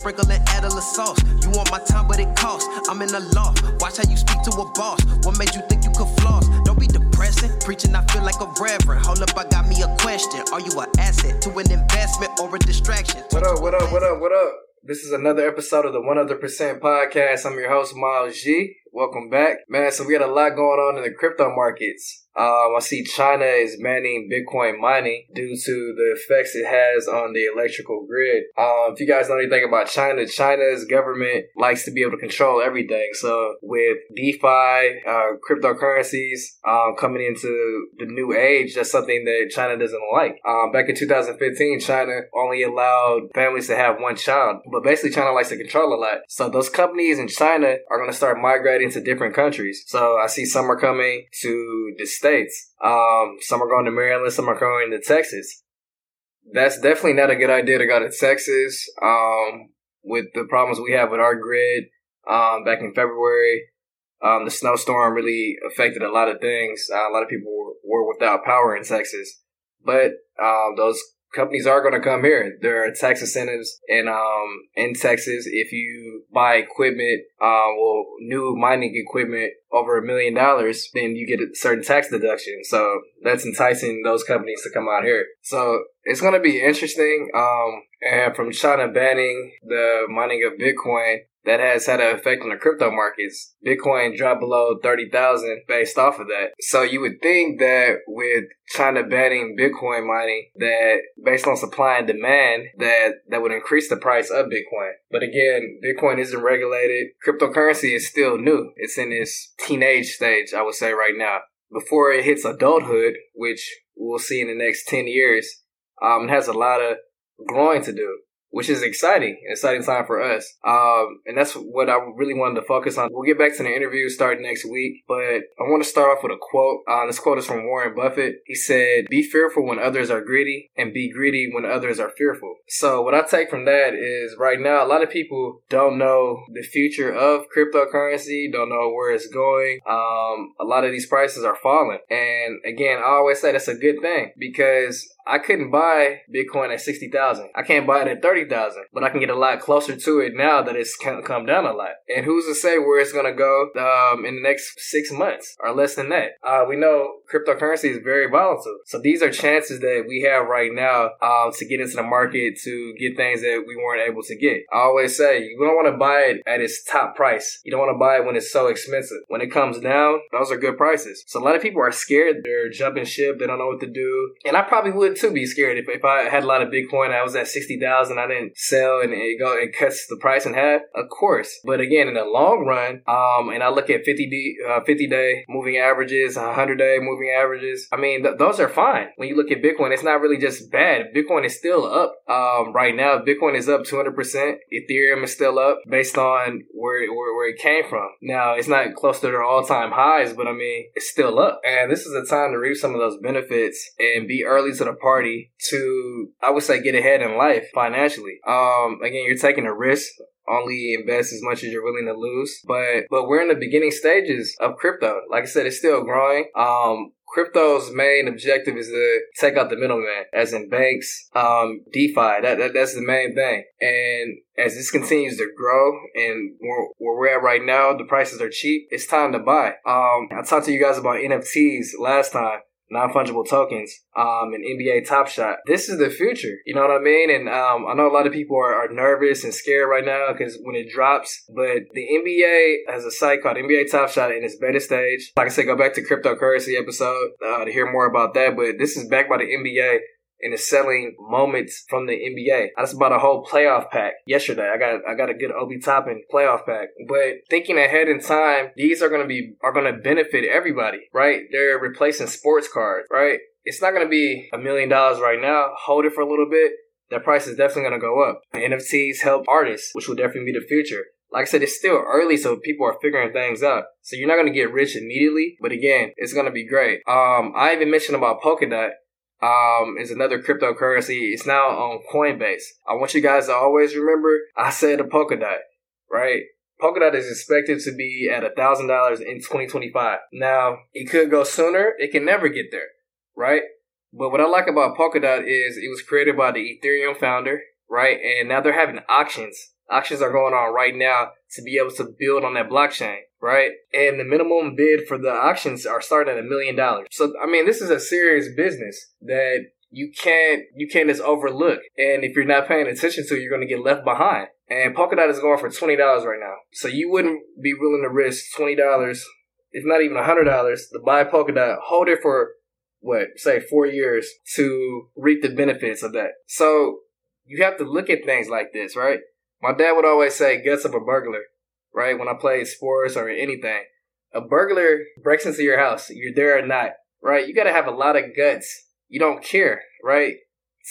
Sprinkle and add a little sauce. You want my time, but it costs. I'm in the law. Watch how you speak to a boss. What made you think you could floss? Don't be depressing. Preaching, I feel like a reverend. Hold up, I got me a question. Are you an asset to an investment or a distraction? What up, what up, what up, what up? This is another episode of the One Other Percent Podcast. I'm your host, Miles G. Welcome back. Man, so we got a lot going on in the crypto markets. Um, I see China is banning Bitcoin mining due to the effects it has on the electrical grid. Um, if you guys know anything about China, China's government likes to be able to control everything. So with DeFi, uh, cryptocurrencies um, coming into the new age, that's something that China doesn't like. Um, back in 2015, China only allowed families to have one child, but basically China likes to control a lot. So those companies in China are going to start migrating to different countries. So I see some are coming to the states. Um, some are going to Maryland, some are going to Texas. That's definitely not a good idea to go to Texas. Um, with the problems we have with our grid, um, back in February, um, the snowstorm really affected a lot of things. Uh, a lot of people were, were without power in Texas, but um, those companies are going to come here. There are tax incentives in um in Texas if you buy equipment, uh, well, new mining equipment over a million dollars, then you get a certain tax deduction. So that's enticing those companies to come out here. So it's going to be interesting. Um, and from China banning the mining of Bitcoin, that has had an effect on the crypto markets. Bitcoin dropped below 30,000 based off of that. So you would think that with China banning Bitcoin mining, that based on supply and demand, that that would increase the price of Bitcoin. But again, Bitcoin isn't regulated. Cryptocurrency is still new. It's in its teenage stage, I would say right now. Before it hits adulthood, which we'll see in the next 10 years, um, it has a lot of growing to do which is exciting, exciting time for us. Um, and that's what I really wanted to focus on. We'll get back to the interview starting next week, but I want to start off with a quote. Uh, this quote is from Warren Buffett. He said, "Be fearful when others are greedy, and be greedy when others are fearful." So what I take from that is right now a lot of people don't know the future of cryptocurrency, don't know where it's going. Um, a lot of these prices are falling, and again, I always say that's a good thing because I couldn't buy Bitcoin at 60,000. I can't buy it at 30,000, but I can get a lot closer to it now that it's come down a lot. And who's to say where it's going to go um, in the next six months or less than that? Uh, we know cryptocurrency is very volatile. So these are chances that we have right now uh, to get into the market to get things that we weren't able to get. I always say you don't want to buy it at its top price. You don't want to buy it when it's so expensive. When it comes down, those are good prices. So a lot of people are scared. They're jumping ship. They don't know what to do. And I probably would too be scared if, if I had a lot of Bitcoin. I was at 60,000. I didn't sell and it go, it cuts the price in half. Of course. But again, in the long run, um, and I look at 50 D, uh, 50 day moving averages, 100 day moving averages. I mean, th- those are fine. When you look at Bitcoin, it's not really just bad. Bitcoin is still up um, right now. Bitcoin is up 200%. Ethereum is still up based on where, where, where it came from. Now, it's not close to their all time highs, but I mean, it's still up. And this is the time to reap some of those benefits and be early to the party to, I would say, get ahead in life financially. Um, again, you're taking a risk only invest as much as you're willing to lose. But but we're in the beginning stages of crypto. Like I said, it's still growing. Um, crypto's main objective is to take out the middleman, as in banks, um, DeFi. That, that that's the main thing. And as this continues to grow and where, where, we're at right now, the prices are cheap. It's time to buy. Um, I talked to you guys about NFTs last time non-fungible tokens, um, and NBA Top Shot. This is the future. You know what I mean? And um, I know a lot of people are, are nervous and scared right now because when it drops, but the NBA has a site called NBA Top Shot in its beta stage. Like I said, go back to cryptocurrency episode uh, to hear more about that. But this is backed by the NBA and is selling moments from the NBA. I just bought a whole playoff pack yesterday. I got I got a good Obi Toppin playoff pack. But thinking ahead in time, these are gonna be are gonna benefit everybody, right? They're replacing sports cards, right? It's not gonna be a million dollars right now. Hold it for a little bit. That price is definitely gonna go up. NFTs help artists, which will definitely be the future. Like I said, it's still early, so people are figuring things out. So you're not gonna get rich immediately, but again, it's gonna be great. Um, I even mentioned about Polkadot um, is another cryptocurrency. It's now on Coinbase. I want you guys to always remember I said a Polkadot, right? Polkadot is expected to be at a thousand dollars in 2025. Now it could go sooner. It can never get there, right? But what I like about Polkadot is it was created by the Ethereum founder, right? And now they're having auctions Auctions are going on right now to be able to build on that blockchain, right? And the minimum bid for the auctions are starting at a million dollars. So, I mean, this is a serious business that you can't you can't just overlook. And if you're not paying attention to, it, you're going to get left behind. And Polkadot is going for twenty dollars right now, so you wouldn't be willing to risk twenty dollars, if not even hundred dollars, to buy Polkadot, hold it for what say four years to reap the benefits of that. So you have to look at things like this, right? My dad would always say, "Guts of a burglar," right? When I played sports or anything, a burglar breaks into your house, you're there or not, right? You got to have a lot of guts. You don't care, right?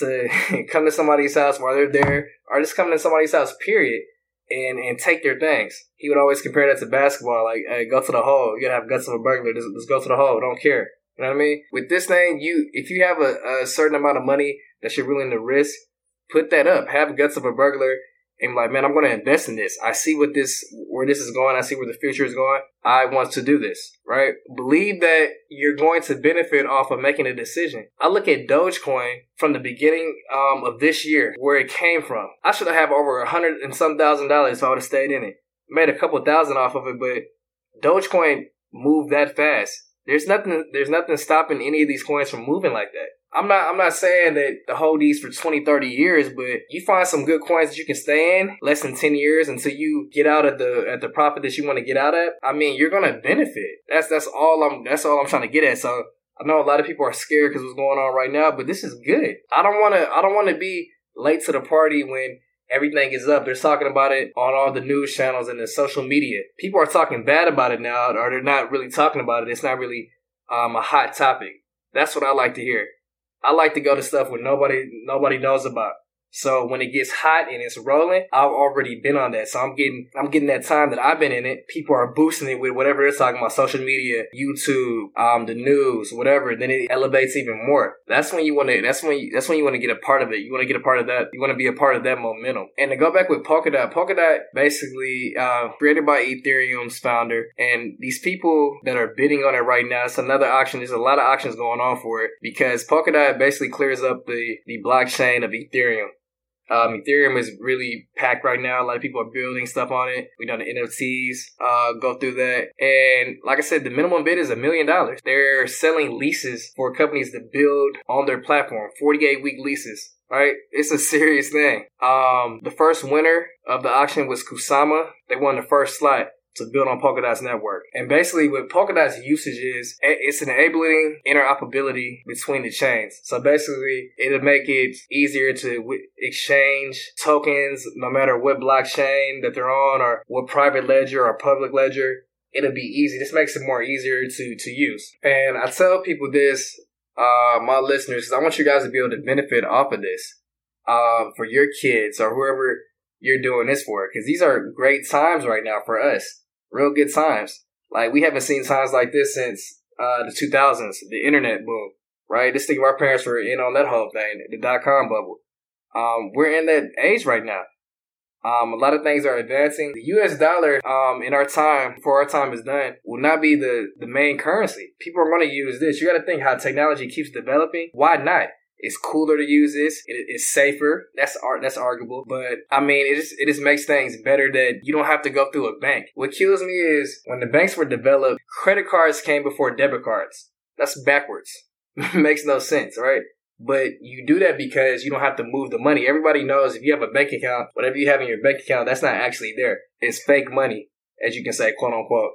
To come to somebody's house while they're there, or just come to somebody's house, period, and and take their things. He would always compare that to basketball, like, hey, go to the hole. You gotta have guts of a burglar. Just, just go to the hole. Don't care. You know what I mean? With this thing, you if you have a, a certain amount of money that you're willing to risk, put that up. Have guts of a burglar and like, man, I'm going to invest in this. I see what this, where this is going. I see where the future is going. I want to do this, right? Believe that you're going to benefit off of making a decision. I look at Dogecoin from the beginning um, of this year, where it came from. I should have over a hundred and some thousand dollars if I would have stayed in it. Made a couple thousand off of it, but Dogecoin moved that fast. There's nothing, there's nothing stopping any of these coins from moving like that. I'm not I'm not saying that to hold these for 20, 30 years, but you find some good coins that you can stay in less than 10 years until you get out at the at the profit that you want to get out at. I mean, you're gonna benefit. That's that's all I'm that's all I'm trying to get at. So I know a lot of people are scared because what's going on right now, but this is good. I don't wanna I don't wanna be late to the party when everything is up. They're talking about it on all the news channels and the social media. People are talking bad about it now, or they're not really talking about it. It's not really um, a hot topic. That's what I like to hear. I like to go to stuff where nobody nobody knows about. So when it gets hot and it's rolling, I've already been on that. So I'm getting I'm getting that time that I've been in it. People are boosting it with whatever they're talking about, social media, YouTube, um, the news, whatever. Then it elevates even more. That's when you want to. That's when you, that's when you want to get a part of it. You want to get a part of that. You want to be a part of that momentum. And to go back with Polkadot, Polkadot basically uh, created by Ethereum's founder, and these people that are bidding on it right now. It's another auction. There's a lot of auctions going on for it because Polkadot basically clears up the the blockchain of Ethereum. Um, Ethereum is really packed right now. A lot of people are building stuff on it. We know the NFTs uh, go through that. And like I said, the minimum bid is a million dollars. They're selling leases for companies to build on their platform, 48 week leases. Right? It's a serious thing. Um, the first winner of the auction was Kusama. They won the first slot to build on Polkadot's network. And basically, what Polkadot's usage is, it's enabling interoperability between the chains. So basically, it'll make it easier to exchange tokens no matter what blockchain that they're on or what private ledger or public ledger. It'll be easy. This makes it more easier to, to use. And I tell people this, uh, my listeners, because I want you guys to be able to benefit off of this. Uh, for your kids or whoever you're doing this for because these are great times right now for us real good times. Like we haven't seen times like this since uh, the 2000s, the internet boom, right? This thing our parents were in on that whole thing, the dot com bubble. Um, we're in that age right now. Um, a lot of things are advancing. The U.S. dollar, um, in our time, before our time is done, will not be the, the main currency. People are going to use this. You got to think how technology keeps developing. Why not? It's cooler to use this. It, it's safer. That's art. That's arguable. But I mean, it just it just makes things better that you don't have to go through a bank. What kills me is when the banks were developed, credit cards came before debit cards. That's backwards. makes no sense, right? But you do that because you don't have to move the money. Everybody knows if you have a bank account, whatever you have in your bank account, that's not actually there. It's fake money, as you can say, quote unquote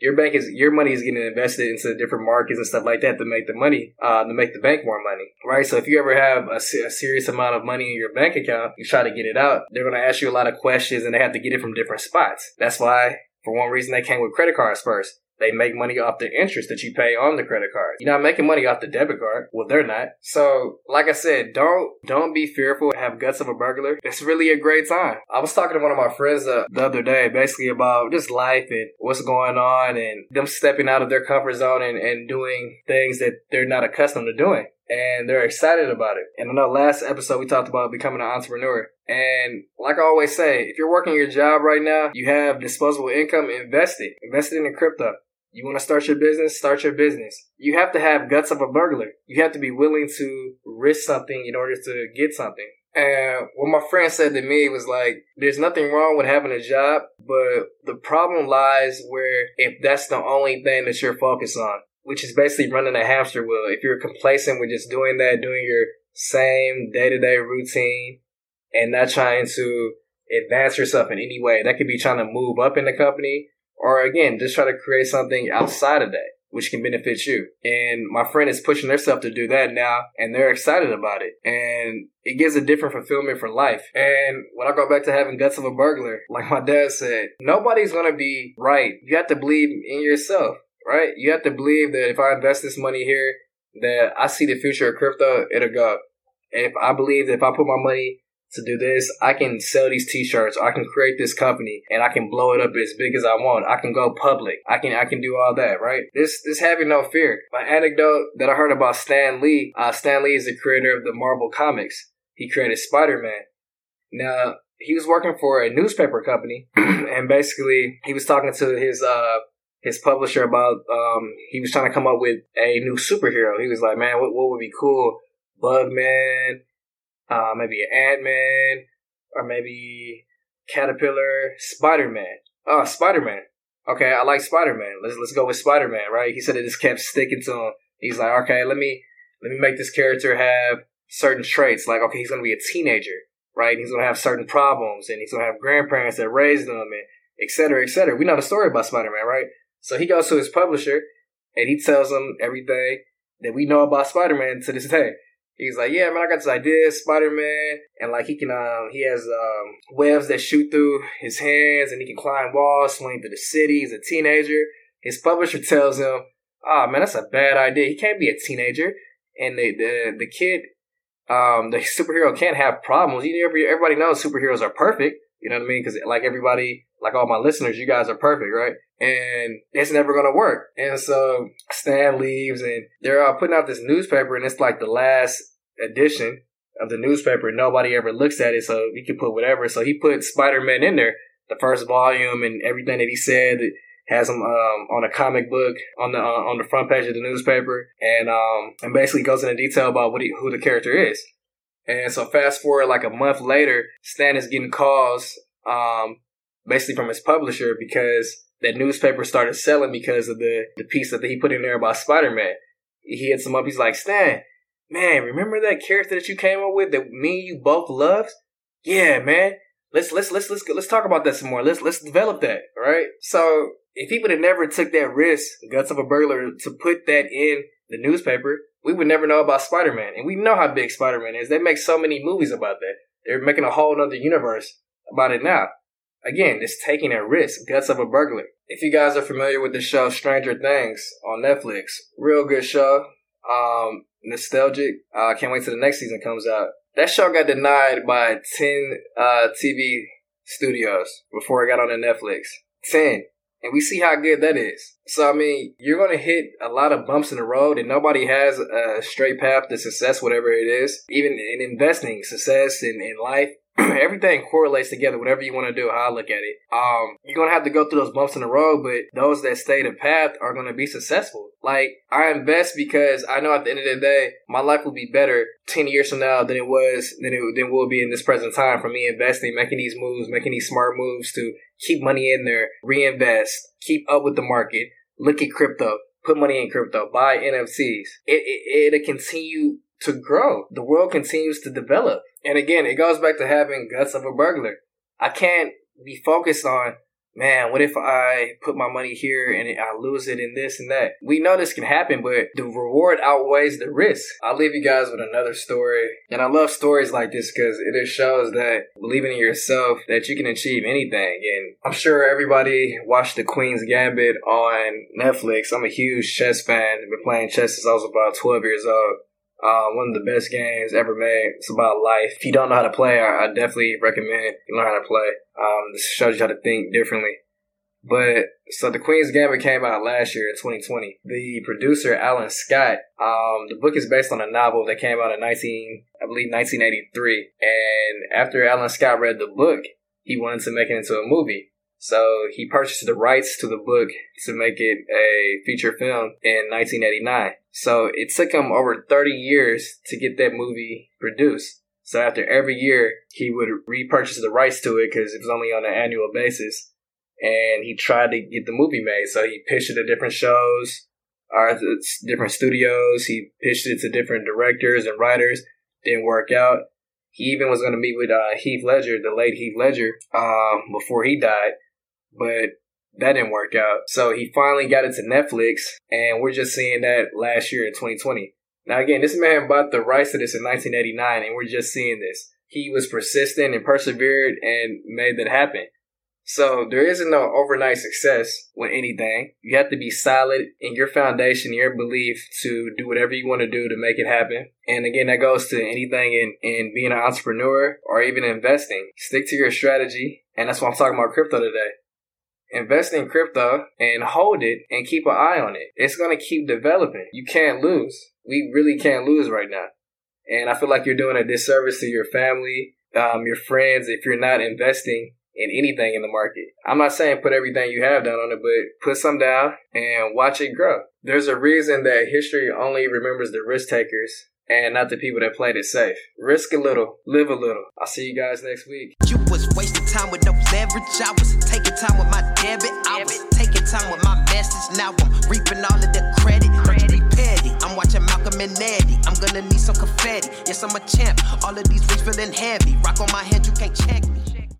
your bank is your money is getting invested into different markets and stuff like that to make the money uh, to make the bank more money right? So if you ever have a, a, serious amount of money in your bank account you try to get it out they're going to ask you a lot of questions and they have to get it from different spots. That's why for one reason they came with credit cards first they make money off the interest that you pay on the credit card. You're not making money off the debit card. Well, they're not. So, like I said, don't don't be fearful. Have guts of a burglar. It's really a great time. I was talking to one of my friends uh, the other day, basically about just life and what's going on, and them stepping out of their comfort zone and, and doing things that they're not accustomed to doing and they're excited about it. And in know last episode we talked about becoming an entrepreneur. And like I always say, if you're working your job right now, you have disposable income, invest it. Invest it in the crypto. You want to start your business? Start your business. You have to have guts of a burglar. You have to be willing to risk something in order to get something. And what my friend said to me was like, there's nothing wrong with having a job, but the problem lies where if that's the only thing that you're focused on, which is basically running a hamster wheel. If you're complacent with just doing that, doing your same day to day routine and not trying to advance yourself in any way, that could be trying to move up in the company or again, just try to create something outside of that which can benefit you. And my friend is pushing herself to do that now, and they're excited about it. And it gives a different fulfillment for life. And when I go back to having guts of a burglar, like my dad said, nobody's gonna be right. You have to believe in yourself, right? You have to believe that if I invest this money here, that I see the future of crypto, it'll go. If I believe that if I put my money to do this. I can sell these t-shirts. I can create this company and I can blow it up as big as I want. I can go public. I can I can do all that, right? This this having no fear. My anecdote that I heard about Stan Lee. Uh, Stan Lee is the creator of the Marvel comics. He created Spider-Man. Now he was working for a newspaper company and basically he was talking to his uh his publisher about um he was trying to come up with a new superhero. He was like, Man, what, what would be cool? Bugman, uh, maybe an Ant Man, or maybe Caterpillar, Spider Man. Oh, Spider Man. Okay, I like Spider Man. Let's let's go with Spider Man, right? He said it just kept sticking to him. He's like, okay, let me let me make this character have certain traits. Like, okay, he's gonna be a teenager, right? He's gonna have certain problems, and he's gonna have grandparents that raised him, and et cetera, et cetera. We know the story about Spider Man, right? So he goes to his publisher, and he tells him everything that we know about Spider Man to this day. He's like, yeah, man, I got this idea, Spider Man, and like he can, um, he has um webs that shoot through his hands, and he can climb walls, swing through the city. He's a teenager. His publisher tells him, "Ah, oh, man, that's a bad idea. He can't be a teenager." And the the the kid, um, the superhero can't have problems. You know, everybody knows superheroes are perfect. You know what I mean? Because like everybody, like all my listeners, you guys are perfect, right? And it's never gonna work. And so Stan leaves, and they're uh, putting out this newspaper, and it's like the last edition of the newspaper. Nobody ever looks at it, so he can put whatever. So he put Spider Man in there, the first volume, and everything that he said has him um, on a comic book on the uh, on the front page of the newspaper, and um, and basically goes into detail about what he, who the character is. And so fast forward like a month later, Stan is getting calls um, basically from his publisher because that newspaper started selling because of the, the piece that he put in there about Spider Man. He hits him up. He's like, Stan, man, remember that character that you came up with that me and you both loved? Yeah, man. Let's let's let's let's let's talk about that some more. Let's let's develop that, right? So if he would have never took that risk, guts of a burglar, to put that in the newspaper, we would never know about Spider Man. And we know how big Spider Man is. They make so many movies about that. They're making a whole other universe about it now. Again, it's taking a risk. Guts of a burglar. If you guys are familiar with the show Stranger Things on Netflix, real good show. Um, nostalgic. I uh, can't wait till the next season comes out. That show got denied by 10 uh, TV studios before it got on the Netflix. 10 and we see how good that is. So I mean, you're gonna hit a lot of bumps in the road, and nobody has a straight path to success, whatever it is. Even in investing, success in, in life, everything correlates together. Whatever you want to do, how I look at it. Um, you're gonna have to go through those bumps in the road, but those that stay the path are gonna be successful. Like I invest because I know at the end of the day, my life will be better ten years from now than it was than it than will be in this present time for me investing, making these moves, making these smart moves to keep money in there, reinvest, keep up with the market, look at crypto, put money in crypto, buy NFTs. It, it, it'll continue to grow. The world continues to develop. And again, it goes back to having guts of a burglar. I can't be focused on man, what if I put my money here and I lose it in this and that? We know this can happen, but the reward outweighs the risk. I'll leave you guys with another story. And I love stories like this because it just shows that believing in yourself, that you can achieve anything. And I'm sure everybody watched The Queen's Gambit on Netflix. I'm a huge chess fan. I've been playing chess since I was about 12 years old. Uh, one of the best games ever made. It's about life. If you don't know how to play, I, I definitely recommend you learn how to play. Um, this shows you how to think differently. But so the Queen's Gambit came out last year in 2020. The producer Allan Scott, um, the book is based on a novel that came out in 19, I believe 1983. And after Allan Scott read the book, he wanted to make it into a movie. So he purchased the rights to the book to make it a feature film in 1989. So it took him over 30 years to get that movie produced. So after every year, he would repurchase the rights to it because it was only on an annual basis. And he tried to get the movie made. So he pitched it to different shows, or different studios. He pitched it to different directors and writers. Didn't work out. He even was going to meet with uh, Heath Ledger, the late Heath Ledger, um, before he died, but that didn't work out. So he finally got it to Netflix, and we're just seeing that last year in 2020. Now, again, this man bought the rights to this in 1989, and we're just seeing this. He was persistent and persevered and made that happen. So there isn't no overnight success with anything. You have to be solid in your foundation, your belief to do whatever you want to do to make it happen. And again, that goes to anything in, in being an entrepreneur or even investing. Stick to your strategy. And that's why I'm talking about crypto today. Invest in crypto and hold it and keep an eye on it. It's going to keep developing. You can't lose. We really can't lose right now. And I feel like you're doing a disservice to your family, um, your friends, if you're not investing in anything in the market. I'm not saying put everything you have down on it, but put some down and watch it grow. There's a reason that history only remembers the risk takers and not the people that played it safe. Risk a little, live a little. I'll see you guys next week. Time with no leverage. I was taking time with my debit. I was taking time with my message. Now I'm reaping all of the credit. Don't you be petty. I'm watching Malcolm and Eddie. I'm gonna need some confetti. Yes, I'm a champ. All of these rings feeling heavy. Rock on my head, you can't check me.